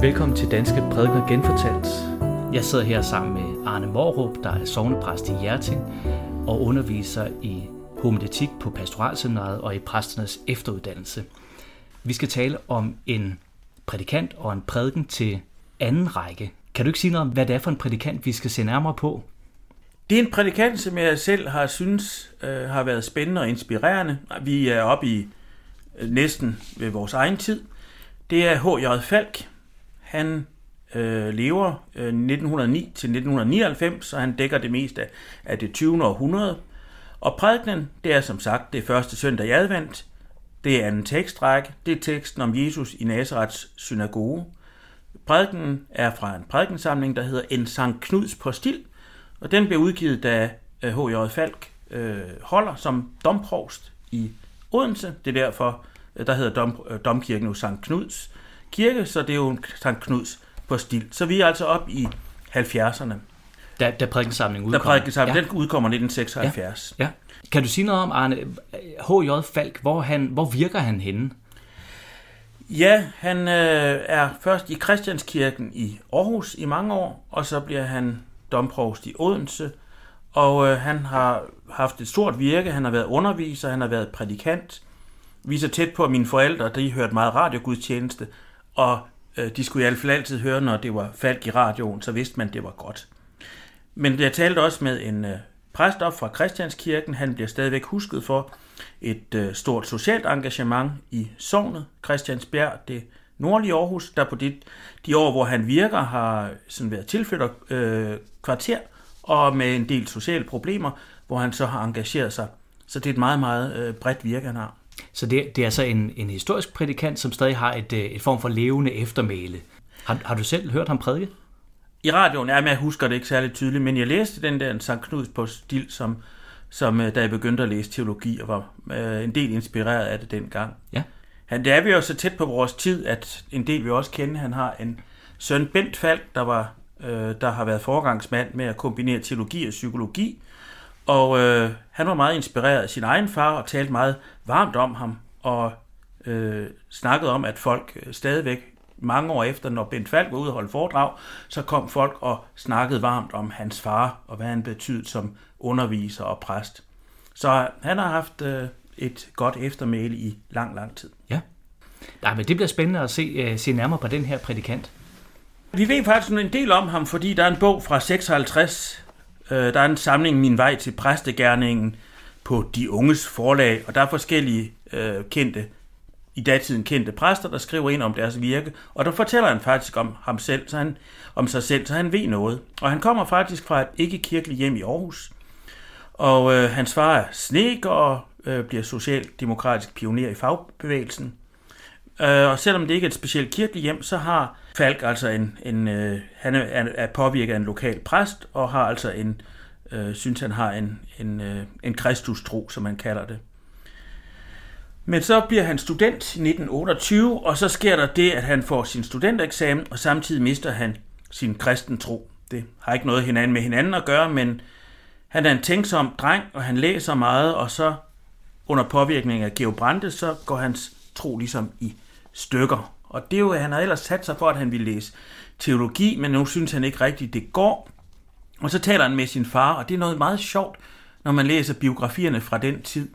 Velkommen til Danske Prædikener Genfortalt. Jeg sidder her sammen med Arne Morup, der er sovnepræst i Hjerting og underviser i homiletik på pastoralseminaret og i præsternes efteruddannelse. Vi skal tale om en prædikant og en prædiken til anden række. Kan du ikke sige noget om, hvad det er for en prædikant, vi skal se nærmere på? Det er en prædikant, som jeg selv har synes øh, har været spændende og inspirerende. Vi er oppe i øh, næsten ved vores egen tid. Det er H.J. Falk. Han øh, lever øh, 1909 til 1999, så han dækker det meste af, af det 20. århundrede. Og prædiknen, det er som sagt det første søndag i advent. Det er en tekstrække. Det er teksten om Jesus i Nazarets synagoge. Prædiknen er fra en prædikensamling, der hedder En Sankt Knuds på stil, og den blev udgivet, da øh, H.J. Falk øh, holder som domprovst i Odense. Det er derfor, øh, der hedder dom, øh, domkirken jo Sankt Knuds kirke, så det er jo Sankt Knuds på stil. Så vi er altså op i 70'erne. Da, da prædikensamlingen udkommer. Da prædikensamlingen, ja. den udkommer 1976. Ja. ja. Kan du sige noget om, Arne, H.J. Falk, hvor, han, hvor virker han henne? Ja, han øh, er først i Christianskirken i Aarhus i mange år, og så bliver han domprovst i Odense, og øh, han har haft et stort virke, han har været underviser, han har været prædikant. Vi er så tæt på, at mine forældre, de hørte meget radiogudstjeneste, og øh, de skulle i hvert fald altid høre, når det var falk i radioen, så vidste man, det var godt. Men jeg talte også med en øh, præst op fra Christianskirken, han bliver stadigvæk husket for et øh, stort socialt engagement i sognet Christiansbjerg, det nordlige Aarhus, der på de, de år, hvor han virker, har sådan været tilflytter øh, kvarter, og med en del sociale problemer, hvor han så har engageret sig. Så det er et meget, meget øh, bredt virke, han har. Så det, det er altså en, en historisk prædikant, som stadig har et, øh, et form for levende eftermæle. Har, har du selv hørt ham prædike? I radioen, ja, men jeg husker det ikke særlig tydeligt, men jeg læste den der Sankt Knuds på stil, som, som øh, da jeg begyndte at læse teologi, og var øh, en del inspireret af det dengang. Ja. Han, det er vi jo så tæt på vores tid, at en del vi også kende, han har en søn Bent Falk, der, var, øh, der har været forgangsmand med at kombinere teologi og psykologi. Og øh, han var meget inspireret af sin egen far og talte meget varmt om ham, og øh, snakkede om, at folk øh, stadigvæk mange år efter, når Bent Falk var ude og holde foredrag, så kom folk og snakkede varmt om hans far, og hvad han betød som underviser og præst. Så han har haft øh, et godt eftermæle i lang, lang tid. Ja. Nej, men det bliver spændende at se, uh, se nærmere på den her prædikant. Vi ved faktisk en del om ham, fordi der er en bog fra 56. Øh, der er en samling Min vej til præstegærningen på De Unges forlag, og der er forskellige øh, kendte, i datiden kendte præster, der skriver ind om deres virke, og der fortæller han faktisk om ham selv, så han, om sig selv, så han ved noget. Og han kommer faktisk fra et ikke-kirkeligt hjem i Aarhus, og øh, hans far er sneker og øh, bliver socialdemokratisk pioner i fagbevægelsen. Øh, og selvom det ikke er et specielt kirkeligt hjem, så har Falk altså en, en øh, han er, er påvirket af en lokal præst, og har altså en, øh, synes han har en, en, øh, en kristustro, som man kalder det. Men så bliver han student i 1928, og så sker der det, at han får sin studentereksamen, og samtidig mister han sin kristentro. Det har ikke noget hinanden med hinanden at gøre, men han er en tænksom dreng, og han læser meget, og så under påvirkning af Georg Brandes, så går hans tro ligesom i stykker. Og det er jo, han har ellers sat sig for, at han ville læse teologi, men nu synes han ikke rigtigt, det går. Og så taler han med sin far, og det er noget meget sjovt, når man læser biografierne fra den tid,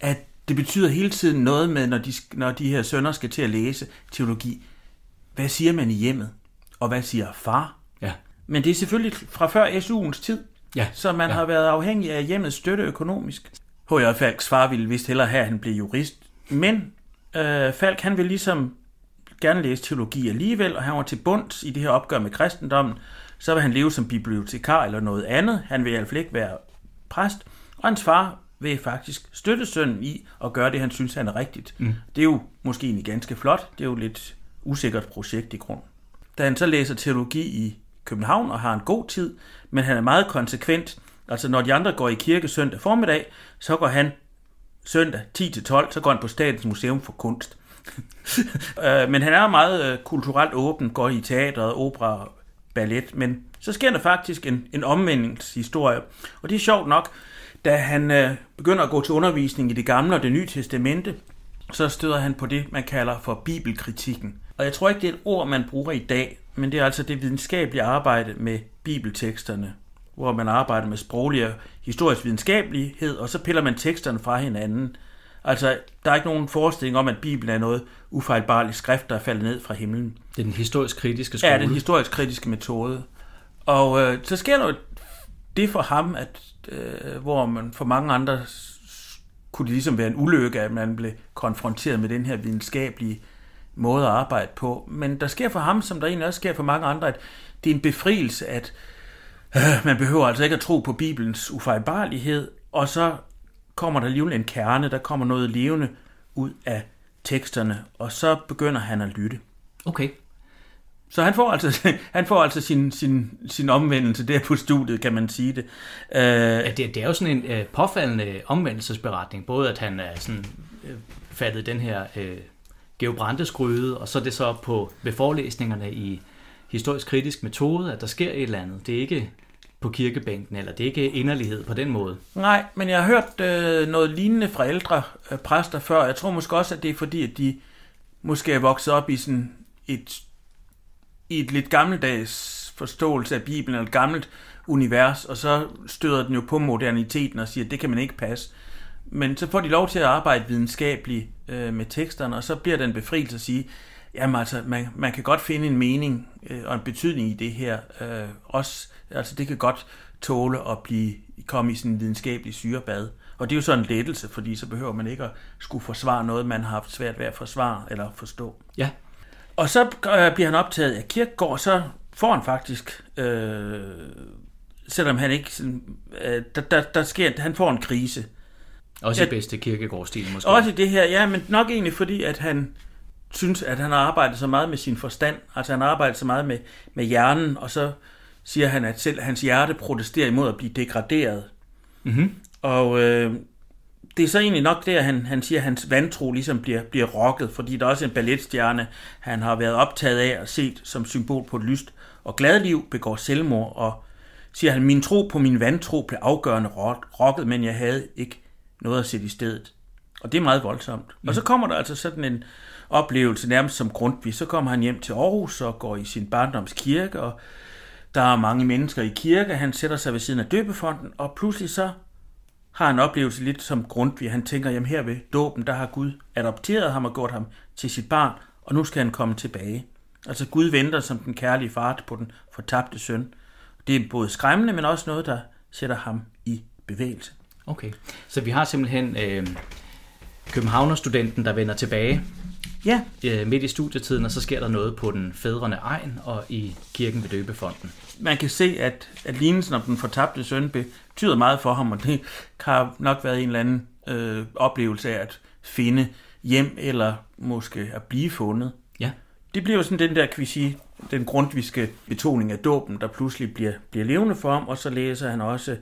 at det betyder hele tiden noget med, når de, når de her sønner skal til at læse teologi. Hvad siger man i hjemmet? Og hvad siger far? Ja. Men det er selvfølgelig fra før SU'ens tid, ja. så man ja. har været afhængig af hjemmets støtte økonomisk. H.J. Falks far ville vist hellere have, at han blev jurist. Men øh, Falk, han ville ligesom gerne læse teologi alligevel, og han var til bunds i det her opgør med kristendommen. Så vil han leve som bibliotekar eller noget andet. Han vil i hvert fald ikke være præst. Og hans far vil faktisk støtte sønnen i at gøre det, han synes, han er rigtigt. Mm. Det er jo måske egentlig ganske flot. Det er jo lidt usikkert projekt i grund. Da han så læser teologi i København og har en god tid, men han er meget konsekvent. Altså når de andre går i kirke søndag formiddag, så går han søndag 10-12, så går han på Statens Museum for Kunst. Øh, men han er meget øh, kulturelt åben, går i teateret, opera, ballet, men så sker der faktisk en, en omvendingshistorie. Og det er sjovt nok, da han øh, begynder at gå til undervisning i det gamle og det nye testamente, så støder han på det, man kalder for bibelkritikken. Og jeg tror ikke, det er et ord, man bruger i dag, men det er altså det videnskabelige arbejde med bibelteksterne, hvor man arbejder med sproglig og historisk videnskabelighed, og så piller man teksterne fra hinanden. Altså, der er ikke nogen forestilling om, at Bibelen er noget ufejlbarligt skrift, der er faldet ned fra himlen. Det er den historisk kritiske skole. Ja, den historisk kritiske metode. Og øh, så sker der jo det for ham, at øh, hvor man for mange andre kunne det ligesom være en ulykke, at man blev konfronteret med den her videnskabelige måde at arbejde på. Men der sker for ham, som der egentlig også sker for mange andre, at det er en befrielse, at øh, man behøver altså ikke at tro på Bibelens ufejlbarlighed, og så kommer der alligevel en kerne, der kommer noget levende ud af teksterne, og så begynder han at lytte. Okay. Så han får altså, han får altså sin, sin, sin omvendelse der på studiet, kan man sige det. Uh, ja, det, det er jo sådan en uh, påfaldende omvendelsesberetning, både at han er sådan uh, fattet den her uh, Georg Brandes gryde, og så er det så på ved forelæsningerne i historisk kritisk metode, at der sker et eller andet. Det er ikke på kirkebænken, eller det er ikke inderlighed på den måde. Nej, men jeg har hørt øh, noget lignende fra ældre øh, præster før. Jeg tror måske også, at det er fordi, at de måske er vokset op i sådan et, i et lidt gammeldags forståelse af Bibelen, eller et gammelt univers, og så støder den jo på moderniteten og siger, at det kan man ikke passe. Men så får de lov til at arbejde videnskabeligt øh, med teksterne, og så bliver den befrielse at sige, jamen altså, man, man kan godt finde en mening øh, og en betydning i det her. Øh, også, altså det kan godt tåle at blive, komme i sådan en videnskabelig syrebad. Og det er jo sådan en lettelse, fordi så behøver man ikke at skulle forsvare noget, man har haft svært ved at forsvare eller forstå. Ja. Og så øh, bliver han optaget af kirkegård, så får han faktisk, øh, selvom han ikke, sådan, øh, der, der, der sker, han får en krise. Også i bedste kirkegårdstil måske. Også i det her, ja, men nok egentlig fordi, at han synes, at han har arbejdet så meget med sin forstand, altså han har arbejdet så meget med, med hjernen, og så siger han, at selv hans hjerte protesterer imod at blive degraderet. Mm-hmm. Og øh, det er så egentlig nok der, han, han siger, at hans vantro ligesom bliver, bliver rocket, fordi der er også en balletstjerne, han har været optaget af og set som symbol på et lyst og glad liv, begår selvmord, og siger han, min tro på min vantro blev afgørende rocket, men jeg havde ikke noget at sætte i stedet. Og det er meget voldsomt. Mm. Og så kommer der altså sådan en oplevelse, nærmest som Grundtvig. Så kommer han hjem til Aarhus og går i sin barndoms kirke, og der er mange mennesker i kirke. Han sætter sig ved siden af døbefonden, og pludselig så har han oplevelse lidt som Grundtvig. Han tænker, jamen her ved dåben, der har Gud adopteret ham og gjort ham til sit barn, og nu skal han komme tilbage. Altså Gud venter som den kærlige far på den fortabte søn. Det er både skræmmende, men også noget, der sætter ham i bevægelse. Okay, så vi har simpelthen øh, Københavnerstudenten, der vender tilbage ja. øh, midt i studietiden, og så sker der noget på den fædrende egen og i kirken ved døbefonden. Man kan se, at, at lignelsen om den fortabte søn betyder meget for ham, og det har nok været en eller anden øh, oplevelse af at finde hjem, eller måske at blive fundet. Ja. Det bliver jo sådan den der, kan vi sige, den grundviske betoning af dåben, der pludselig bliver, bliver levende for ham, og så læser han også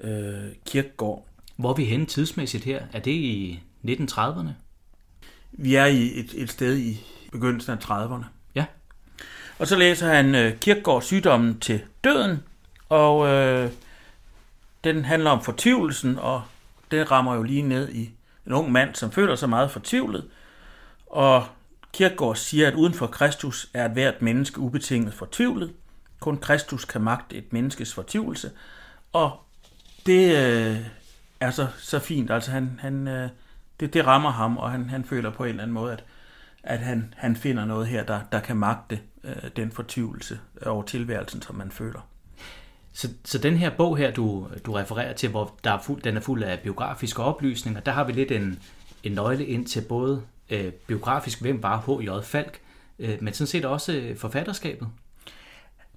øh, Kirkegård. Hvor er vi henne tidsmæssigt her? Er det i 1930'erne? Vi er i et, et sted i begyndelsen af 30'erne. Ja. Og så læser han øh, Kirkegård sygdommen til døden, og øh, den handler om fortvivlelsen, og det rammer jo lige ned i en ung mand, som føler sig meget fortvivlet. Og Kirkegård siger, at uden for Kristus er et hvert menneske ubetinget fortvivlet. Kun Kristus kan magte et menneskes fortvivlelse. Og det øh, er så, så fint. Altså han, han, øh, det, det rammer ham, og han, han føler på en eller anden måde, at, at han, han finder noget her, der, der kan magte øh, den fortvivlelse over tilværelsen, som man føler. Så, så den her bog her, du, du refererer til, hvor der er fuld, den er fuld af biografiske oplysninger, der har vi lidt en, en nøgle ind til både øh, biografisk, hvem var H.J. Falk, øh, men sådan set også øh, forfatterskabet.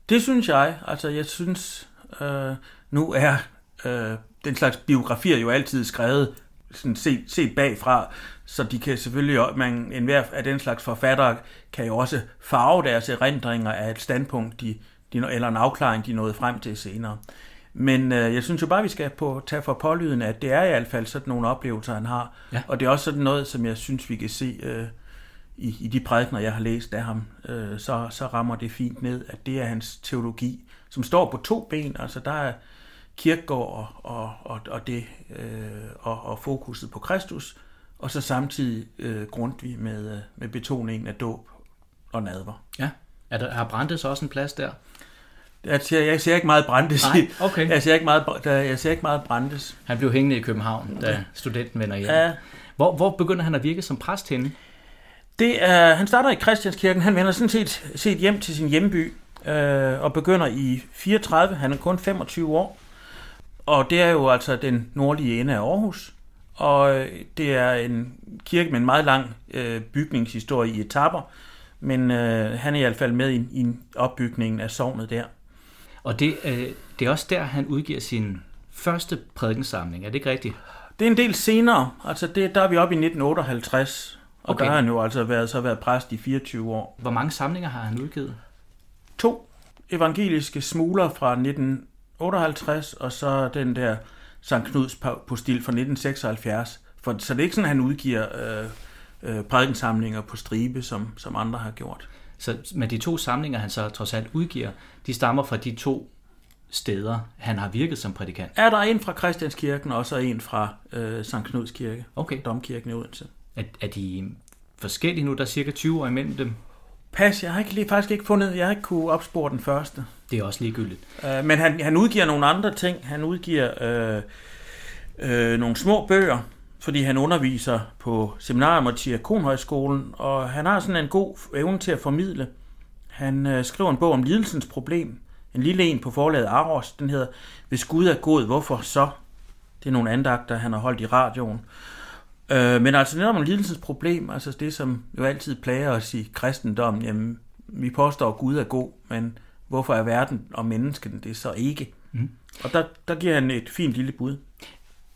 Det synes jeg. Altså, jeg synes, øh, nu er øh, den slags biografier jo altid skrevet sådan set, set bagfra, så de kan selvfølgelig, man, enhver af den slags forfattere kan jo også farve deres erindringer af et standpunkt, de, de, eller en afklaring, de nåede frem til senere. Men øh, jeg synes jo bare, vi skal på, tage for pålyden, at det er i hvert fald sådan nogle oplevelser, han har. Ja. Og det er også sådan noget, som jeg synes, vi kan se øh, i, i de prædikner, jeg har læst af ham. Øh, så, så rammer det fint ned, at det er hans teologi, som står på to ben. Altså der er kirkegård og, og, og, det, øh, og, og fokuset på Kristus, og så samtidig øh, Grundtvig med, øh, med betoningen af dåb og nadver. Ja. Er der, har Brandes også en plads der? Jeg ser, jeg ser ikke meget Brandes. Nej, okay. Jeg ser ikke meget, der- jeg ser ikke meget Brandes. Han blev hængende i København, da studenten vender hjem. Ja, Hvor, hvor begynder han at virke som præst henne? Det er, han starter i Christianskirken. Han vender sådan set, set hjem til sin hjemby øh, og begynder i 34. Han er kun 25 år. Og det er jo altså den nordlige ende af Aarhus. Og øh, det er en kirke med en meget lang øh, bygningshistorie i etapper. Men øh, han er i hvert fald med i, i opbygningen af sovnet der. Og det, øh, det er også der, han udgiver sin første prædikensamling. Er det ikke rigtigt? Det er en del senere. Altså det, der er vi oppe i 1958. Og Okay. der har han jo altså været, så været præst i 24 år. Hvor mange samlinger har han udgivet? to evangeliske smugler fra 1958, og så den der Sankt Knuds postil fra 1976. For, så det er ikke sådan, at han udgiver øh, øh, prædikensamlinger på stribe, som, som andre har gjort. Så med de to samlinger, han så trods alt udgiver, de stammer fra de to steder, han har virket som prædikant. Er der en fra Christianskirken, og så en fra øh, Sankt Knuds Kirke, Okay. Domkirken i Odense. Er, er de forskellige nu? Der er cirka 20 år imellem dem. Pas, jeg har ikke, lige- faktisk ikke fundet, jeg har ikke kunne opspore den første. Det er også ligegyldigt. Øh, men han, han udgiver nogle andre ting. Han udgiver øh, øh, nogle små bøger, fordi han underviser på seminarium og Diakonhøjskolen, og han har sådan en god evne til at formidle. Han øh, skriver en bog om lidelsens problem. En lille en på forlaget Aros. Den hedder Hvis Gud er god, hvorfor så? Det er nogle andagter, han har holdt i radioen. Øh, men altså netop om lidelsens problem, altså det, som jo altid plager os i kristendommen, jamen, vi påstår, at Gud er god, men hvorfor er verden og mennesken det så ikke? Mm. Og der, der giver han et fint lille bud.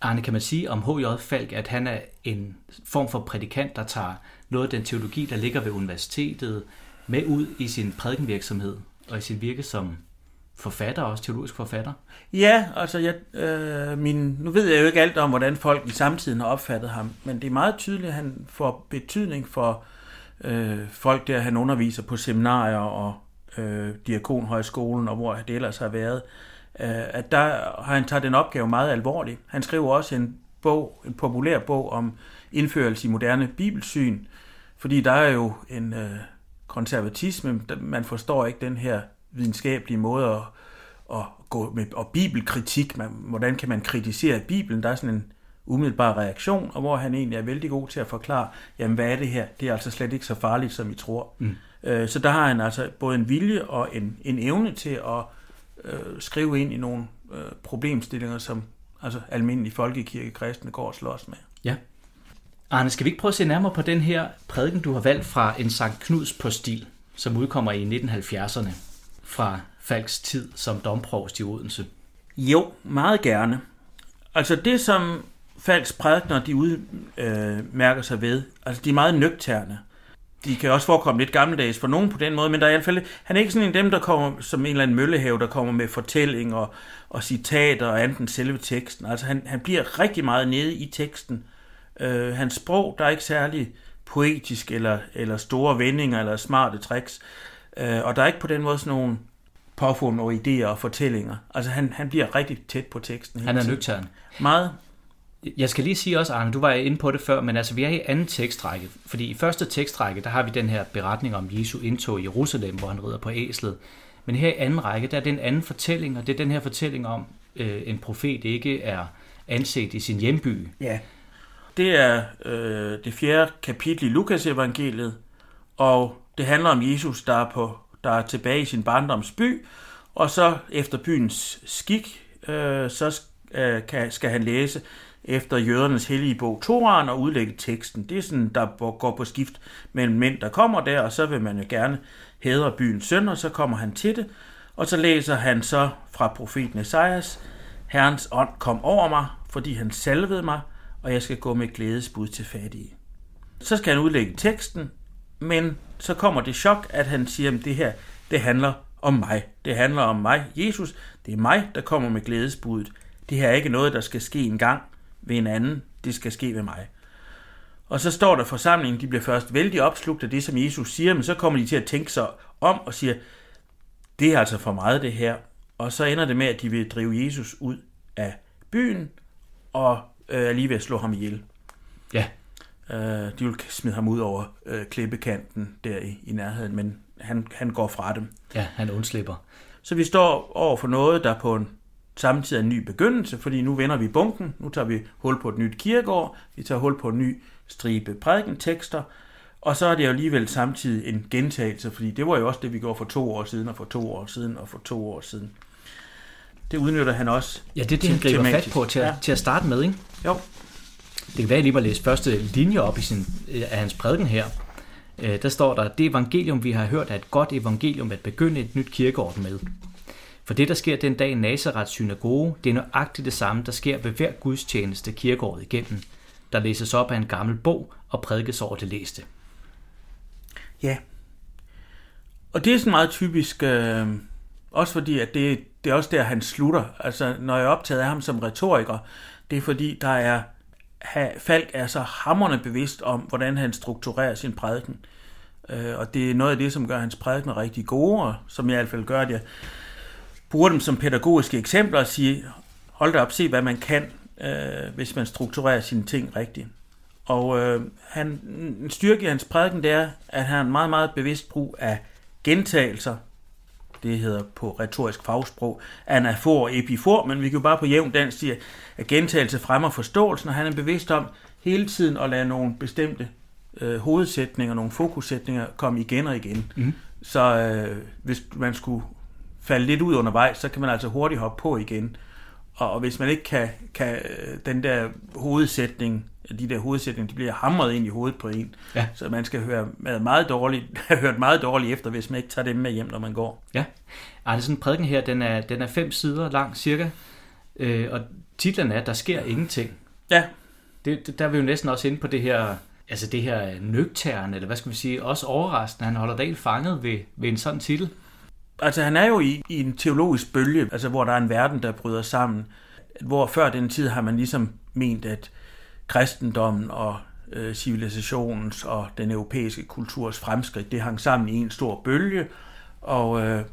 Arne, kan man sige om H.J. Falk, at han er en form for prædikant, der tager noget af den teologi, der ligger ved universitetet, med ud i sin prædikenvirksomhed og i sin virke som forfatter, også teologisk forfatter? Ja, altså jeg, øh, min, nu ved jeg jo ikke alt om, hvordan folk i samtiden har opfattet ham, men det er meget tydeligt, at han får betydning for øh, folk der, han underviser på seminarier og øh, diakonhøjskolen og hvor det ellers har været, øh, at der har han taget den opgave meget alvorligt. Han skriver også en bog, en populær bog om indførelse i moderne bibelsyn, fordi der er jo en øh, konservatisme, man forstår ikke den her videnskabelige måde at, at gå med, og bibelkritik, man, hvordan kan man kritisere Bibelen, der er sådan en umiddelbar reaktion, og hvor han egentlig er vældig god til at forklare, jamen hvad er det her? Det er altså slet ikke så farligt, som I tror. Mm. Øh, så der har han altså både en vilje og en, en evne til at øh, skrive ind i nogle øh, problemstillinger, som altså almindelige folkekirke kristne går og slås med. Arne, skal vi ikke prøve at se nærmere på den her prædiken, du har valgt fra en Sankt Knuds postil, som udkommer i 1970'erne fra Falks tid som domprovst i Odense? Jo, meget gerne. Altså det, som Falks prædikner, de udmærker øh, sig ved, altså de er meget nøgterne. De kan også forekomme lidt gammeldags for nogen på den måde, men der er i hvert fald, han er ikke sådan en af dem, der kommer som en eller anden møllehave, der kommer med fortælling og, og citater og andet end selve teksten. Altså han, han bliver rigtig meget nede i teksten. Øh, hans sprog, der er ikke særlig poetisk eller, eller store vendinger eller smarte tricks. Øh, og der er ikke på den måde sådan nogle påfund og idéer og fortællinger. Altså han, han bliver rigtig tæt på teksten. Han er nøgtern. Meget. Jeg skal lige sige også, Arne, du var inde på det før, men altså vi er i anden tekstrække. Fordi i første tekstrække, der har vi den her beretning om Jesu indtog i Jerusalem, hvor han rider på æslet. Men her i anden række, der er det en anden fortælling, og det er den her fortælling om, øh, en profet ikke er anset i sin hjemby. Ja. Det er øh, det fjerde kapitel i Lukas evangeliet, og det handler om Jesus, der er, på, der er tilbage i sin barndomsby, og så efter byens skik, øh, så øh, kan, skal han læse efter jødernes hellige bog Toran og udlægge teksten. Det er sådan, der går på skift mellem mænd, der kommer der, og så vil man jo gerne hædre byens søn, og så kommer han til det, og så læser han så fra profeten Esajas, Herrens ånd kom over mig, fordi han salvede mig, og jeg skal gå med glædesbud til fattige. Så skal han udlægge teksten, men så kommer det chok, at han siger, at det her, det handler om mig. Det handler om mig, Jesus. Det er mig, der kommer med glædesbuddet. Det her er ikke noget, der skal ske en gang ved en anden. Det skal ske ved mig. Og så står der forsamlingen, de bliver først vældig opslugt af det, som Jesus siger, men så kommer de til at tænke sig om og siger, det er altså for meget det her. Og så ender det med, at de vil drive Jesus ud af byen, og øh, er lige ved at slå ham ihjel. Ja, Øh, de vil smide ham ud over øh, klippekanten der i, i nærheden, men han, han går fra dem. Ja, han undslipper. Så vi står over for noget, der på en samtidig en ny begyndelse, fordi nu vender vi bunken, nu tager vi hul på et nyt kirkegård, vi tager hul på en ny stribe prædikentekster, og så er det jo alligevel samtidig en gentagelse, fordi det var jo også det, vi gjorde for to år siden, og for to år siden, og for to år siden. Det udnytter han også. Ja, det er det, han griber fat på til, ja. til at starte med, ikke? Jo. Det kan være, at jeg lige må læse første linje op i sin, øh, af hans prædiken her. Øh, der står der, det evangelium, vi har hørt, er et godt evangelium at begynde et nyt kirkeord med. For det, der sker den dag i Nazareth synagoge, det er nøjagtigt det samme, der sker ved hver gudstjeneste kirkeåret igennem. Der læses op af en gammel bog og prædikes over det læste. Ja. Og det er sådan meget typisk, øh, også fordi, at det, det er også der, han slutter. Altså, når jeg er optaget af ham som retoriker, det er fordi, der er Falk er så hammerne bevidst om, hvordan han strukturerer sin prædiken. Øh, og det er noget af det, som gør hans prædiken rigtig gode, og som i hvert fald gør, at jeg bruger dem som pædagogiske eksempler og siger, hold da op, se hvad man kan, øh, hvis man strukturerer sine ting rigtigt. Og øh, han, en styrke i hans prædiken, det er, at han har en meget, meget bevidst brug af gentagelser, det hedder på retorisk fagsprog, anafor og epifor, men vi kan jo bare på jævn dansk sige, at gentagelse fremmer forståelsen, og han er bevidst om hele tiden at lade nogle bestemte øh, hovedsætninger, nogle fokussætninger komme igen og igen. Mm. Så øh, hvis man skulle falde lidt ud undervejs, så kan man altså hurtigt hoppe på igen. Og, hvis man ikke kan, kan øh, den der hovedsætning, de der hovedsætninger, de bliver hamret ind i hovedet på en. Ja. Så man skal høre meget dårligt, have hørt meget dårligt efter, hvis man ikke tager dem med hjem, når man går. Ja. Ej, sådan en prædiken her, den er, den er fem sider lang cirka, øh, og titlen er, der sker ingenting. Ja. Det, der er vi jo næsten også inde på det her, altså det her nøgtern, eller hvad skal vi sige, også overraskende. Han holder del fanget ved, ved en sådan titel. Altså han er jo i, i en teologisk bølge, altså hvor der er en verden, der bryder sammen. Hvor før den tid har man ligesom ment, at kristendommen og øh, civilisationens og den europæiske kulturs fremskridt, det hang sammen i en stor bølge, og øh,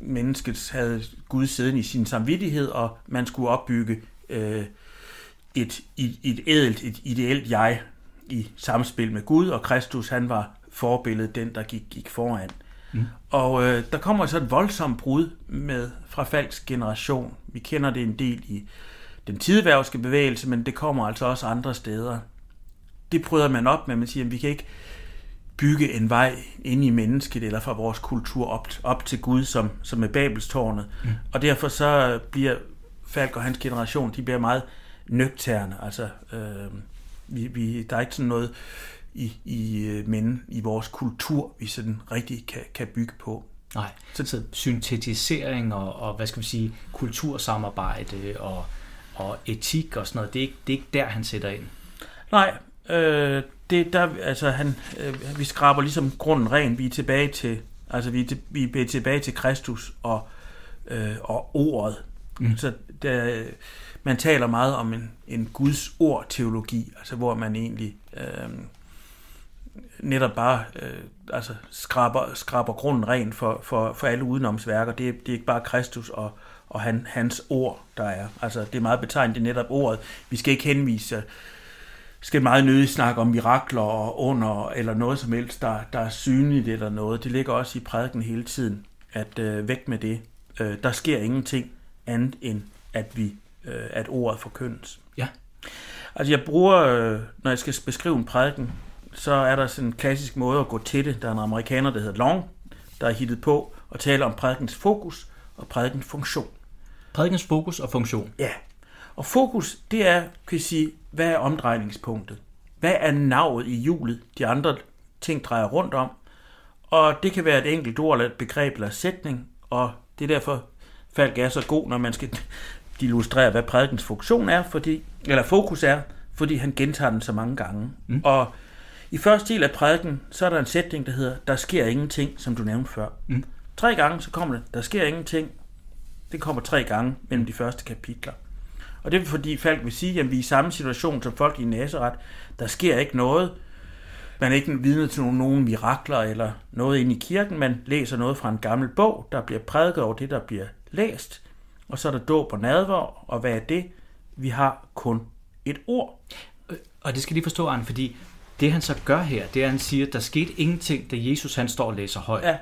mennesket havde Gud siddende i sin samvittighed, og man skulle opbygge øh, et, et, et ædelt, et ideelt jeg i samspil med Gud, og Kristus han var forbilledet den, der gik, gik foran. Mm. Og øh, der kommer så et voldsomt brud med fra Falks generation. Vi kender det en del i den tidværvske bevægelse, men det kommer altså også andre steder. Det prøver man op med, man siger, at vi kan ikke bygge en vej ind i mennesket eller fra vores kultur op, op til Gud, som, som er Babelstårnet. Mm. Og derfor så bliver Falk og hans generation, de bliver meget nøgterne. Altså, øh, vi, vi, der er ikke sådan noget i, i, øh, men i vores kultur, vi sådan rigtig kan, kan bygge på. Nej, så, så syntetisering og, og, hvad skal vi sige, kultursamarbejde og, og etik og sådan noget, det er ikke, det er ikke der, han sætter ind. Nej, øh, det der, altså han, øh, vi skraber ligesom grunden ren, vi er tilbage til, altså vi er, til, vi er tilbage til Kristus og, øh, og ordet. Mm. Så der, man taler meget om en, en Guds ord teologi, altså hvor man egentlig øh, netop bare øh, altså skraber, skraber grunden ren for, for, for alle udenomsværker. Det, det er ikke bare Kristus og, og han, hans ord, der er. Altså, det er meget betegnet, det er netop ordet. Vi skal ikke henvise, skal meget nødigt snakke om mirakler og under, eller noget som helst, der, der er synligt eller noget. Det ligger også i prædiken hele tiden, at øh, væk med det. Øh, der sker ingenting andet end, at vi øh, at ordet forkyndes. Ja. Altså, jeg bruger, øh, når jeg skal beskrive en prædiken, så er der sådan en klassisk måde at gå til det. Der er en amerikaner, der hedder Long, der er hittet på og taler om prædikens fokus og prædikens funktion. Prædikens fokus og funktion? Ja. Og fokus, det er, kan jeg sige, hvad er omdrejningspunktet? Hvad er navet i hjulet, de andre ting drejer rundt om? Og det kan være et enkelt ord eller et begreb eller sætning, og det er derfor, Falk er så god, når man skal illustrere, hvad prædikens funktion er, fordi, eller fokus er, fordi han gentager den så mange gange. Mm. Og i første del af prædiken, så er der en sætning, der hedder, der sker ingenting, som du nævnte før. Mm. Tre gange, så kommer det, der sker ingenting. Det kommer tre gange mellem de første kapitler. Og det er fordi Falk vil sige, at vi er i samme situation som folk i Nazareth. Der sker ikke noget. Man er ikke vidne til nogen, nogen mirakler eller noget inde i kirken. Man læser noget fra en gammel bog, der bliver prædiket over det, der bliver læst. Og så er der dåb og nadver, og hvad er det? Vi har kun et ord. Og det skal lige forstå, Arne, fordi Det han så gør her, det er, at han siger, at der skete ingenting, da Jesus han står og læser højt. Ja,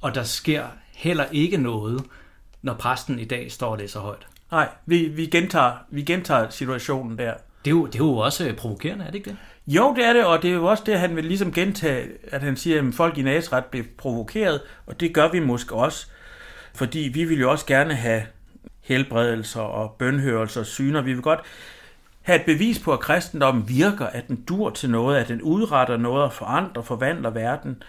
Og der sker heller ikke noget, når præsten i dag står og læser højt. nej, vi, vi, gentager, vi gentager situationen der. Det er jo, det er jo også øh, provokerende, er det ikke det? Jo, det er det, og det er jo også det, han vil ligesom gentage, at han siger, at folk i Nazareth blev provokeret, og det gør vi måske også, fordi vi vil jo også gerne have helbredelser og bønhørelser og syner. Vi vil godt have et bevis på, at kristendommen virker, at den dur til noget, at den udretter noget og forandrer, forvandler verden.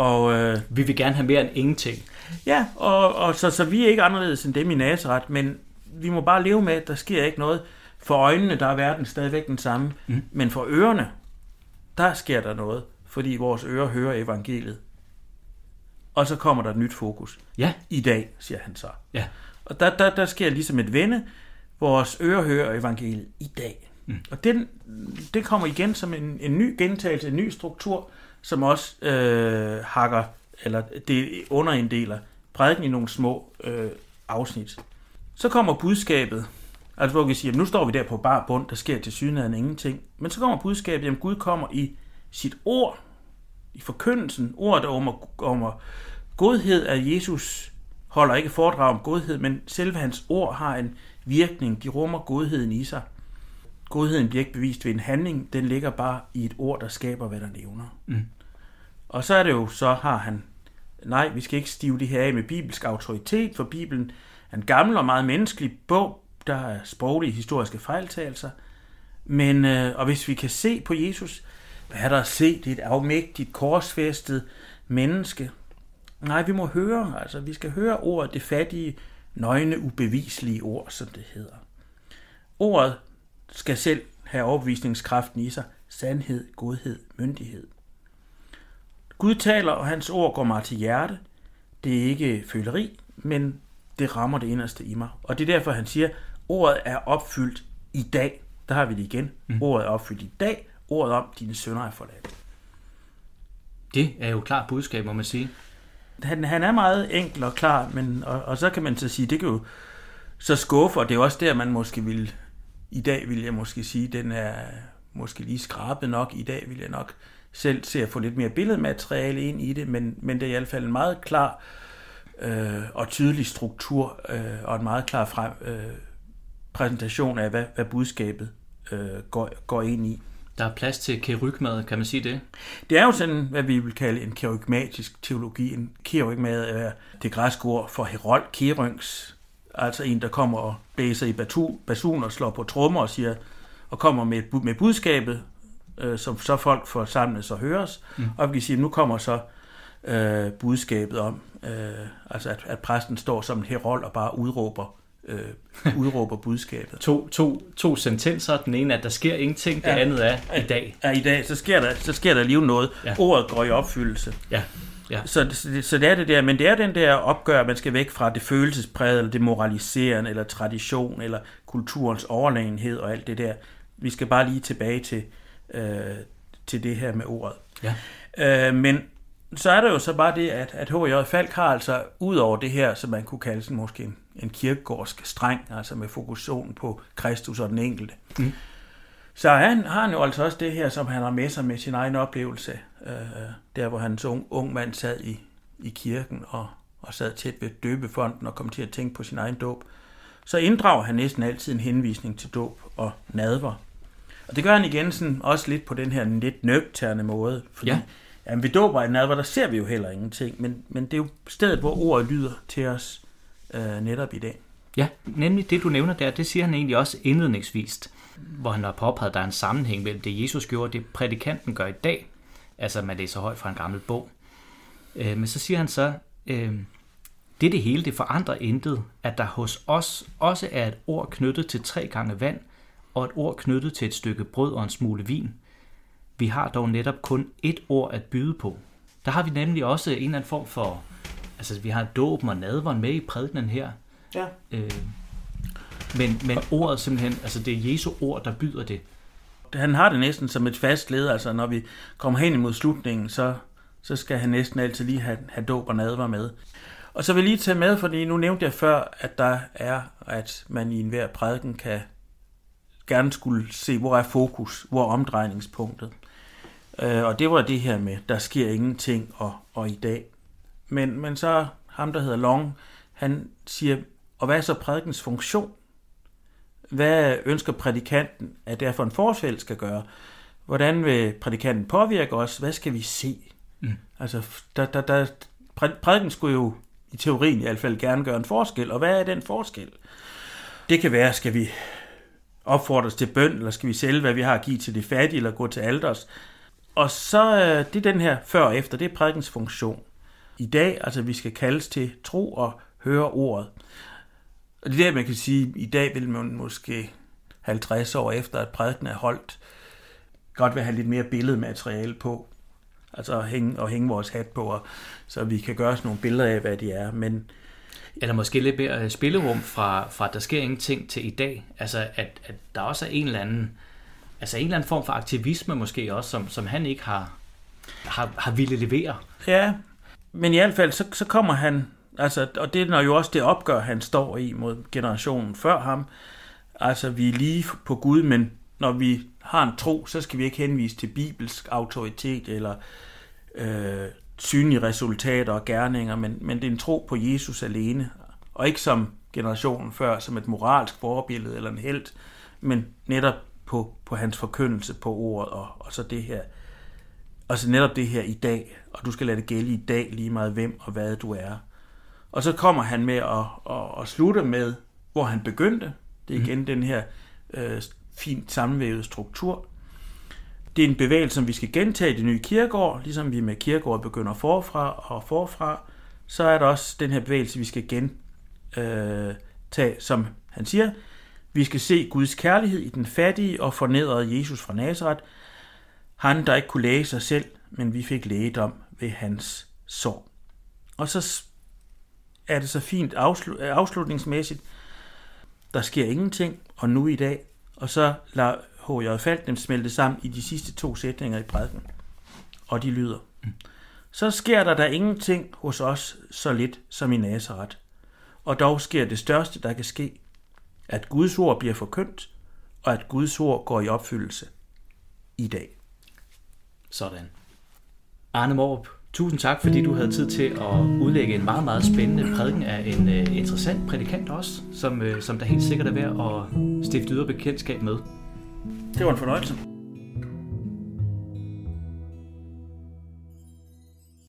Og øh, Vi vil gerne have mere end ingenting. ja, og, og så, så vi er ikke anderledes end dem i Nazareth, men vi må bare leve med, at der sker ikke noget. For øjnene, der er verden stadigvæk den samme, mm. men for ørerne, der sker der noget, fordi vores ører hører evangeliet. Og så kommer der et nyt fokus. Ja, I dag, siger han så. ja. Og der, der, der sker ligesom et vende. Vores ører hører evangeliet i dag. Mm. Og den, det kommer igen som en, en ny gentagelse, en ny struktur, som også øh, hakker, eller det underinddeler prædiken i nogle små øh, afsnit. Så kommer budskabet, altså hvor vi siger, nu står vi der på bar bund, der sker til synligheden ingenting. Men så kommer budskabet, at Gud kommer i sit ord, i forkyndelsen, ordet om, om godhed af Jesus holder ikke foredrag om godhed, men selve hans ord har en virkning. De rummer godheden i sig. Godheden bliver ikke bevist ved en handling, den ligger bare i et ord, der skaber, hvad der nævner. Mm. Og så er det jo, så har han, nej, vi skal ikke stive det her af med bibelsk autoritet, for Bibelen er en gammel og meget menneskelig bog, der er sproglige historiske fejltagelser. Men, øh, og hvis vi kan se på Jesus, hvad er der at se? Det er et afmægtigt, korsfæstet menneske. Nej, vi må høre, altså vi skal høre ordet, det fattige, nøgne, ubeviselige ord, som det hedder. Ordet skal selv have overbevisningskraften i sig, sandhed, godhed, myndighed. Gud taler, og hans ord går mig til hjerte. Det er ikke føleri, men det rammer det inderste i mig. Og det er derfor, han siger, ordet er opfyldt i dag. Der har vi det igen. Mm. Ordet er opfyldt i dag. Ordet om, dine sønner er forladt. Det er jo klart budskab, må man sige. han, han er meget enkel og klar, men, og, og så kan man så sige, det kan jo så skuffe, og det er også der, man måske vil, i dag vil jeg måske sige, den er måske lige skrabet nok, i dag vil jeg nok selv se at få lidt mere billedmateriale ind i det, men, men det er i hvert fald en meget klar øh, og tydelig struktur, øh, og en meget klar frem, øh, præsentation af, hvad, hvad budskabet øh, går, går ind i. Der er plads til kerygmad, kan man sige det? Det er jo sådan, hvad vi vil kalde en kerygmatisk teologi. En kerygmad er det græske ord for herold, keryngs, altså en, der kommer og blæser i batu, basun og slår på trommer og siger, og kommer med, med budskabet, øh, som så folk får samlet og høres. Mm. Og vi kan sige, nu kommer så øh, budskabet om, øh, altså at, at præsten står som en herold og bare udråber, øh, udråber budskabet. To, to, to sentenser. Den ene er, at der sker ingenting. Det Ja. andet er i dag. Ja, i dag, så sker der, så sker der alligevel noget. Ja. Ordet går i opfyldelse. Ja, ja. Så, så, så det er det der, men det er den der opgør, man skal væk fra det følelsesprægede, eller det moraliserende, eller tradition, eller kulturens overlegenhed og alt det der. Vi skal bare lige tilbage til, øh, til det her med ordet. ja. Øh, men så er der jo så bare det, at, at H.J. Falk har altså, ud over det her, som man kunne kalde sådan måske en, en kirkegårdsk streng, altså med fokusen på Kristus og den enkelte, Mm. så han, har han jo altså også det her, som han har med sig med sin egen oplevelse, øh, der hvor han ung, ung mand sad i, i kirken og, og sad tæt ved døbefonden og kom til at tænke på sin egen dåb. Så inddrager han næsten altid en henvisning til dåb og nadver. Og det gør han igen sådan, også lidt på den her lidt nøgterne måde, fordi Ja. ja. jamen, ved dåb og i nadver, der ser vi jo heller ingenting, men, men det er jo stedet, hvor ordet lyder til os øh, netop i dag. Ja, nemlig det, du nævner der, det siger han egentlig også indledningsvist, hvor han har påpeget, at der er en sammenhæng mellem det, Jesus gjorde, og det prædikanten gør i dag. Altså, man læser højt fra en gammel bog. Øh, men så siger han så, øh, det det hele, det forandrer intet, at der hos os også er et ord knyttet til tre gange vand, og et ord knyttet til et stykke brød og en smule vin. Vi har dog netop kun ét ord at byde på. Der har vi nemlig også en eller anden form for, altså vi har dåben og nadveren med i prædikenen her, Ja. Øh, men, men ordet simpelthen, altså det er Jesu ord, der byder det han har det næsten som et fast led, altså når vi kommer hen imod slutningen, så, så skal han næsten altid lige have, have dåb og nadver med. Og så vil jeg lige tage med, fordi nu nævnte jeg før, at der er, at man i enhver prædiken kan gerne skulle se, hvor er fokus, hvor er omdrejningspunktet. Øh, og det var det her med, der sker ingenting og, og i dag. Men, men så ham, der hedder Long, han siger, og hvad er så prædikens funktion? Hvad ønsker prædikanten, at det er for en forskel skal gøre? Hvordan vil prædikanten påvirke os? Hvad skal vi se? Mm. Altså, der, der, der, prædiken skulle jo i teorien i hvert fald gerne gøre en forskel. Og hvad er den forskel? Det kan være, skal vi opfordres til bøn, eller skal vi sælge, hvad vi har at give til de fattige, eller gå til alders. Og så øh, det er den her før og efter, det er prædikens funktion. I dag, altså vi skal kaldes til tro og høre ordet. Og det er der, man kan sige, i dag vil man måske 50 år efter, at prædiken er holdt, godt vil have lidt mere billedmateriale på. Altså at hænge, og hænge vores hat på, og, så vi kan gøre sådan nogle billeder af, hvad de er. Men eller måske lidt mere spillerum fra, fra der sker ingenting til i dag. Altså, at, at der også er en eller anden, altså en eller anden form for aktivisme måske også, som, som han ikke har, har, har ville levere. Ja, men i hvert fald, så, så kommer han, altså, og det er jo også det opgør, han står i mod generationen før ham. Altså, vi er lige på Gud, men når vi har en tro, så skal vi ikke henvise til bibelsk autoritet eller øh, synlige resultater og gerninger, men, men det er en tro på Jesus alene, og ikke som generationen før, som et moralsk forbillede eller en held, men netop på, på hans forkyndelse på ordet, og, og så det her, og så netop det her i dag, og du skal lade det gælde i dag lige meget hvem og hvad du er. Og så kommer han med at, at, at slutte med, hvor han begyndte. Det er igen mm. den her øh, fint sammenvævede struktur. Det er en bevægelse, som vi skal gentage i det nye kirkegård, ligesom vi med kirkegård begynder forfra og forfra, så er der også den her bevægelse, vi skal gentage, øh, som han siger, vi skal se Guds kærlighed i den fattige og fornedrede Jesus fra Nazareth, han der ikke kunne læge sig selv, men vi fik lægedom ved hans sår. Og så er det så fint afslutningsmæssigt, der sker ingenting, og nu i dag, og så lader H.J. Falk dem smelte sammen i de sidste to sætninger i prædiken. Og de lyder. Så sker der da ingenting hos os så lidt som i Nazareth. Og dog sker det største, der kan ske, at Guds ord bliver forkyndt, og at Guds ord går i opfyldelse i dag. Sådan. Arne Morp, tusind tak, fordi du havde tid til at udlægge en meget, meget spændende prædiken af en uh, interessant prædikant også, som, uh, som der helt sikkert er værd at stifte yderbekendtskab med. Det var en fornøjelse.